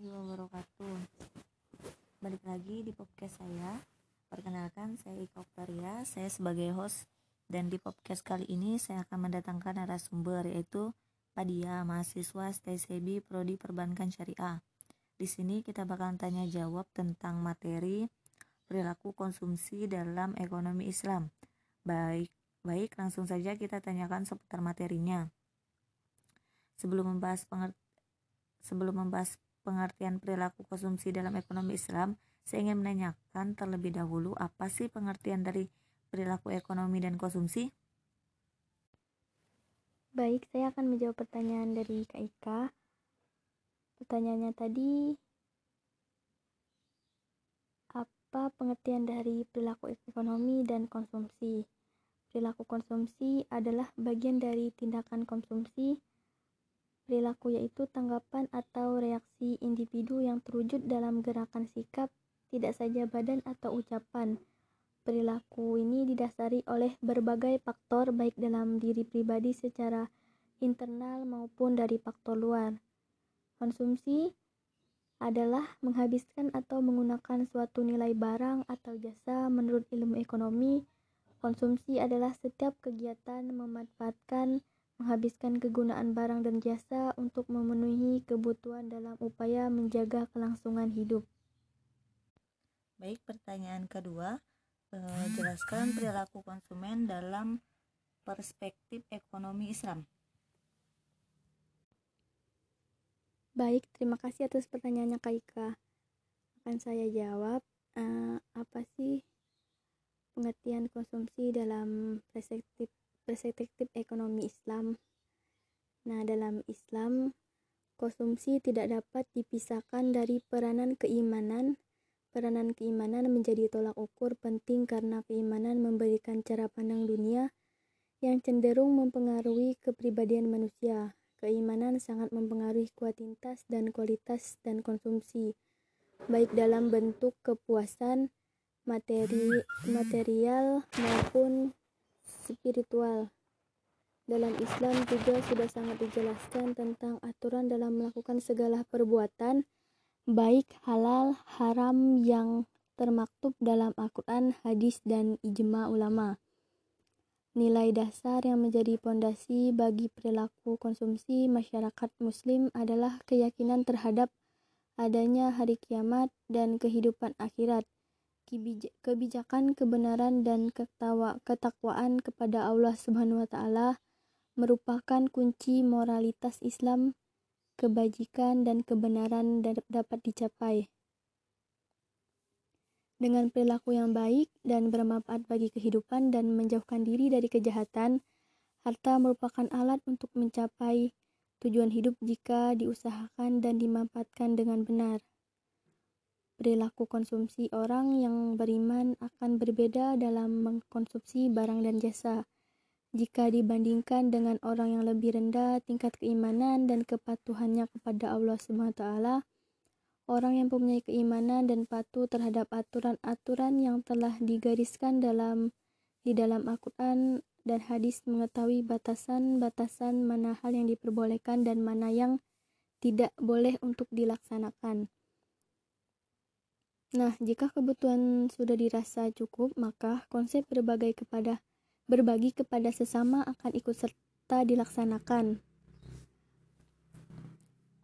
warahmatullahi wabarakatuh. Balik lagi di podcast saya. Perkenalkan saya Ika Oktaria. Saya sebagai host Dan di podcast kali ini saya akan mendatangkan narasumber Yaitu Padia, mahasiswa STCB Prodi Perbankan Syariah. Di sini kita bakal tanya jawab tentang materi Perilaku konsumsi dalam ekonomi Islam. Baik, baik langsung saja kita tanyakan seputar materinya. Sebelum membahas pengertian Sebelum membahas pengertian perilaku konsumsi dalam ekonomi Islam, saya ingin menanyakan terlebih dahulu apa sih pengertian dari perilaku ekonomi dan konsumsi? Baik, saya akan menjawab pertanyaan dari Kak Ika. Pertanyaannya tadi, apa pengertian dari perilaku ekonomi dan konsumsi? Perilaku konsumsi adalah bagian dari tindakan konsumsi Perilaku yaitu tanggapan atau reaksi individu yang terwujud dalam gerakan sikap, tidak saja badan atau ucapan. Perilaku ini didasari oleh berbagai faktor baik dalam diri pribadi secara internal maupun dari faktor luar. Konsumsi adalah menghabiskan atau menggunakan suatu nilai barang atau jasa menurut ilmu ekonomi. Konsumsi adalah setiap kegiatan memanfaatkan menghabiskan kegunaan barang dan jasa untuk memenuhi kebutuhan dalam upaya menjaga kelangsungan hidup. Baik, pertanyaan kedua, eh, jelaskan perilaku konsumen dalam perspektif ekonomi Islam. Baik, terima kasih atas pertanyaannya Kak Ika. Akan saya jawab, uh, apa sih pengertian konsumsi dalam perspektif perspektif ekonomi Islam. Nah, dalam Islam, konsumsi tidak dapat dipisahkan dari peranan keimanan. Peranan keimanan menjadi tolak ukur penting karena keimanan memberikan cara pandang dunia yang cenderung mempengaruhi kepribadian manusia. Keimanan sangat mempengaruhi kuantitas dan kualitas dan konsumsi, baik dalam bentuk kepuasan materi material maupun spiritual. Dalam Islam juga sudah sangat dijelaskan tentang aturan dalam melakukan segala perbuatan, baik halal, haram yang termaktub dalam Al-Quran, hadis, dan ijma ulama. Nilai dasar yang menjadi pondasi bagi perilaku konsumsi masyarakat muslim adalah keyakinan terhadap adanya hari kiamat dan kehidupan akhirat kebijakan, kebenaran dan ketakwaan kepada Allah Subhanahu wa taala merupakan kunci moralitas Islam, kebajikan dan kebenaran dapat dicapai. Dengan perilaku yang baik dan bermanfaat bagi kehidupan dan menjauhkan diri dari kejahatan, harta merupakan alat untuk mencapai tujuan hidup jika diusahakan dan dimanfaatkan dengan benar. Perilaku konsumsi orang yang beriman akan berbeda dalam mengkonsumsi barang dan jasa. Jika dibandingkan dengan orang yang lebih rendah tingkat keimanan dan kepatuhannya kepada Allah SWT, orang yang mempunyai keimanan dan patuh terhadap aturan-aturan yang telah digariskan dalam di dalam Al-Quran dan hadis mengetahui batasan-batasan mana hal yang diperbolehkan dan mana yang tidak boleh untuk dilaksanakan. Nah, jika kebutuhan sudah dirasa cukup, maka konsep berbagai kepada berbagi kepada sesama akan ikut serta dilaksanakan.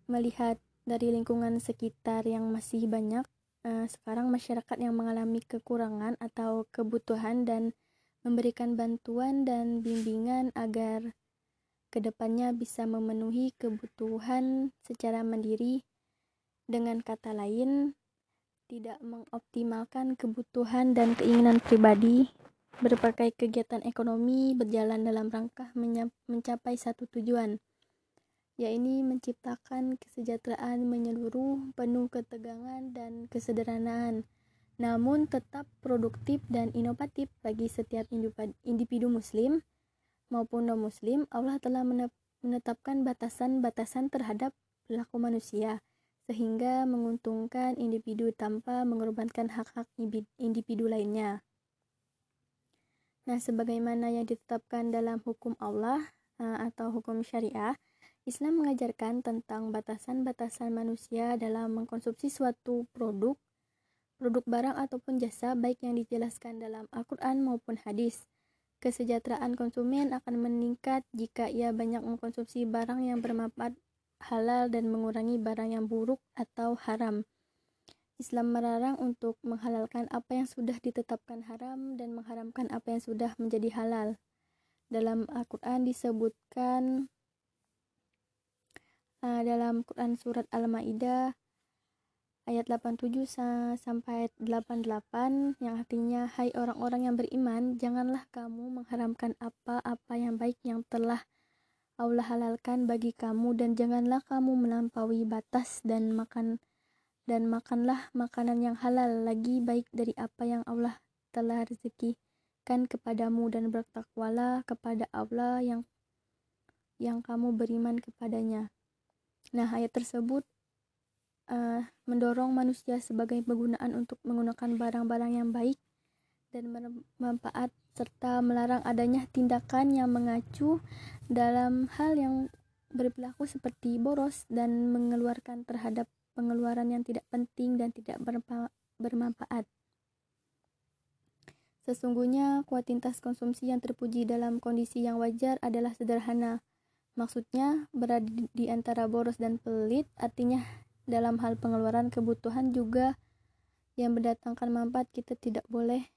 Melihat dari lingkungan sekitar yang masih banyak, eh, sekarang masyarakat yang mengalami kekurangan atau kebutuhan dan memberikan bantuan dan bimbingan agar ke depannya bisa memenuhi kebutuhan secara mandiri. Dengan kata lain, tidak mengoptimalkan kebutuhan dan keinginan pribadi, berbagai kegiatan ekonomi berjalan dalam rangka mencapai satu tujuan, yaitu menciptakan kesejahteraan menyeluruh, penuh ketegangan dan kesederhanaan, namun tetap produktif dan inovatif bagi setiap individu muslim maupun non-muslim. Allah telah menetapkan batasan-batasan terhadap perilaku manusia sehingga menguntungkan individu tanpa mengorbankan hak-hak individu lainnya. Nah, sebagaimana yang ditetapkan dalam hukum Allah uh, atau hukum syariah, Islam mengajarkan tentang batasan-batasan manusia dalam mengkonsumsi suatu produk, produk barang ataupun jasa baik yang dijelaskan dalam Al-Quran maupun hadis. Kesejahteraan konsumen akan meningkat jika ia banyak mengkonsumsi barang yang bermanfaat halal dan mengurangi barang yang buruk atau haram. Islam melarang untuk menghalalkan apa yang sudah ditetapkan haram dan mengharamkan apa yang sudah menjadi halal. Dalam Al-Quran disebutkan uh, dalam Quran surat Al-Maidah ayat 87 sampai 88 yang artinya hai orang-orang yang beriman janganlah kamu mengharamkan apa-apa yang baik yang telah Allah halalkan bagi kamu dan janganlah kamu melampaui batas dan makan dan makanlah makanan yang halal lagi baik dari apa yang Allah telah rezekikan kepadamu dan bertakwalah kepada Allah yang yang kamu beriman kepadanya. Nah, ayat tersebut uh, mendorong manusia sebagai penggunaan untuk menggunakan barang-barang yang baik dan bermanfaat serta melarang adanya tindakan yang mengacu dalam hal yang berperilaku seperti boros dan mengeluarkan terhadap pengeluaran yang tidak penting dan tidak bermanfaat. Sesungguhnya kuantitas konsumsi yang terpuji dalam kondisi yang wajar adalah sederhana, Maksudnya, berada di antara boros dan pelit, artinya dalam hal pengeluaran kebutuhan juga yang mendatangkan manfaat kita tidak boleh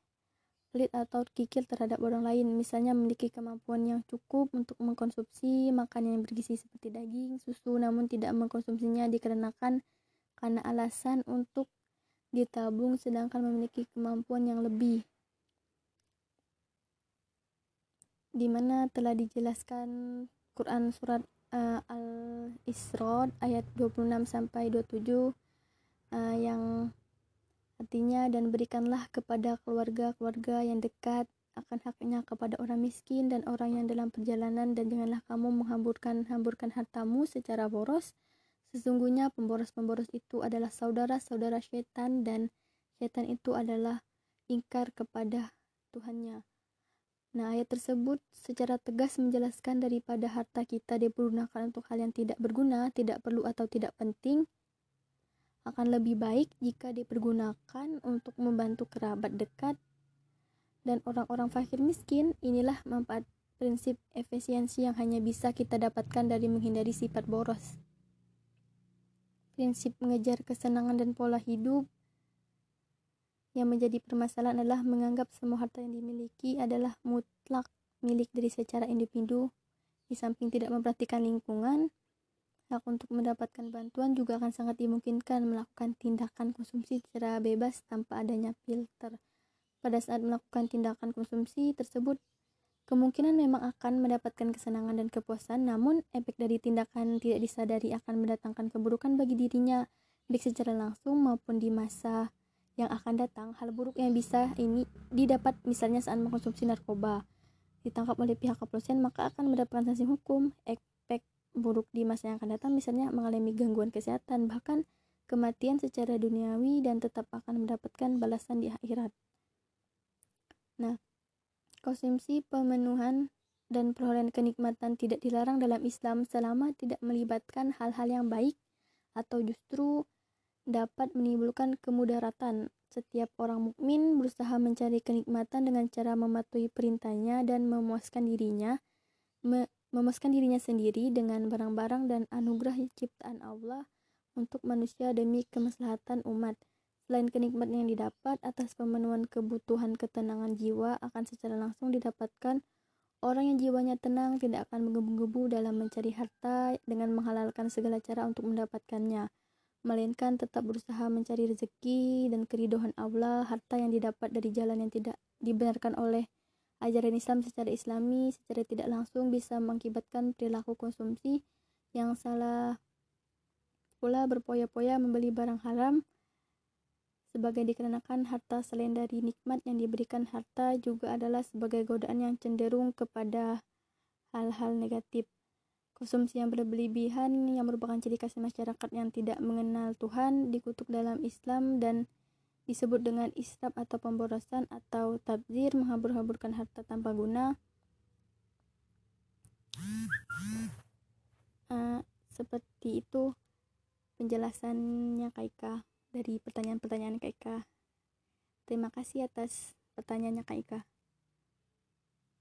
pelit atau kikir terhadap orang lain. Misalnya memiliki kemampuan yang cukup untuk mengkonsumsi makanan yang bergizi seperti daging, susu, namun tidak mengkonsumsinya dikarenakan karena alasan untuk ditabung sedangkan memiliki kemampuan yang lebih. Di mana telah dijelaskan Quran surat uh, Al-Isra ayat 26 sampai 27 uh, yang artinya dan berikanlah kepada keluarga-keluarga yang dekat akan haknya kepada orang miskin dan orang yang dalam perjalanan dan janganlah kamu menghamburkan hamburkan hartamu secara boros sesungguhnya pemboros-pemboros itu adalah saudara-saudara setan dan setan itu adalah ingkar kepada Tuhannya Nah, ayat tersebut secara tegas menjelaskan daripada harta kita dipergunakan untuk hal yang tidak berguna, tidak perlu atau tidak penting, akan lebih baik jika dipergunakan untuk membantu kerabat dekat dan orang-orang fakir miskin. Inilah manfaat prinsip efisiensi yang hanya bisa kita dapatkan dari menghindari sifat boros. Prinsip mengejar kesenangan dan pola hidup yang menjadi permasalahan adalah menganggap semua harta yang dimiliki adalah mutlak milik dari secara individu, di samping tidak memperhatikan lingkungan, hak untuk mendapatkan bantuan juga akan sangat dimungkinkan melakukan tindakan konsumsi secara bebas tanpa adanya filter. Pada saat melakukan tindakan konsumsi tersebut, kemungkinan memang akan mendapatkan kesenangan dan kepuasan, namun efek dari tindakan tidak disadari akan mendatangkan keburukan bagi dirinya, baik secara langsung maupun di masa yang akan datang, hal buruk yang bisa ini didapat misalnya saat mengkonsumsi narkoba. Ditangkap oleh pihak kepolisian maka akan mendapatkan sanksi hukum. Efek buruk di masa yang akan datang misalnya mengalami gangguan kesehatan, bahkan kematian secara duniawi dan tetap akan mendapatkan balasan di akhirat. Nah, konsumsi pemenuhan dan perolehan kenikmatan tidak dilarang dalam Islam selama tidak melibatkan hal-hal yang baik atau justru dapat menimbulkan kemudaratan. Setiap orang mukmin berusaha mencari kenikmatan dengan cara mematuhi perintahnya dan memuaskan dirinya, me memuaskan dirinya sendiri dengan barang-barang dan anugerah ciptaan Allah untuk manusia demi kemaslahatan umat. Selain kenikmatan yang didapat atas pemenuhan kebutuhan ketenangan jiwa akan secara langsung didapatkan Orang yang jiwanya tenang tidak akan menggebu-gebu dalam mencari harta dengan menghalalkan segala cara untuk mendapatkannya melainkan tetap berusaha mencari rezeki dan keridohan Allah, harta yang didapat dari jalan yang tidak dibenarkan oleh ajaran Islam secara islami secara tidak langsung bisa mengakibatkan perilaku konsumsi yang salah pula berpoya-poya membeli barang haram sebagai dikarenakan harta selain dari nikmat yang diberikan harta juga adalah sebagai godaan yang cenderung kepada hal-hal negatif Konsumsi yang berlebihan yang merupakan ciri khas masyarakat yang tidak mengenal Tuhan dikutuk dalam Islam dan disebut dengan israf atau pemborosan atau tabzir menghambur-hamburkan harta tanpa guna. uh, seperti itu penjelasannya Kak Ika dari pertanyaan-pertanyaan Kak Ika. Terima kasih atas pertanyaannya Kak Ika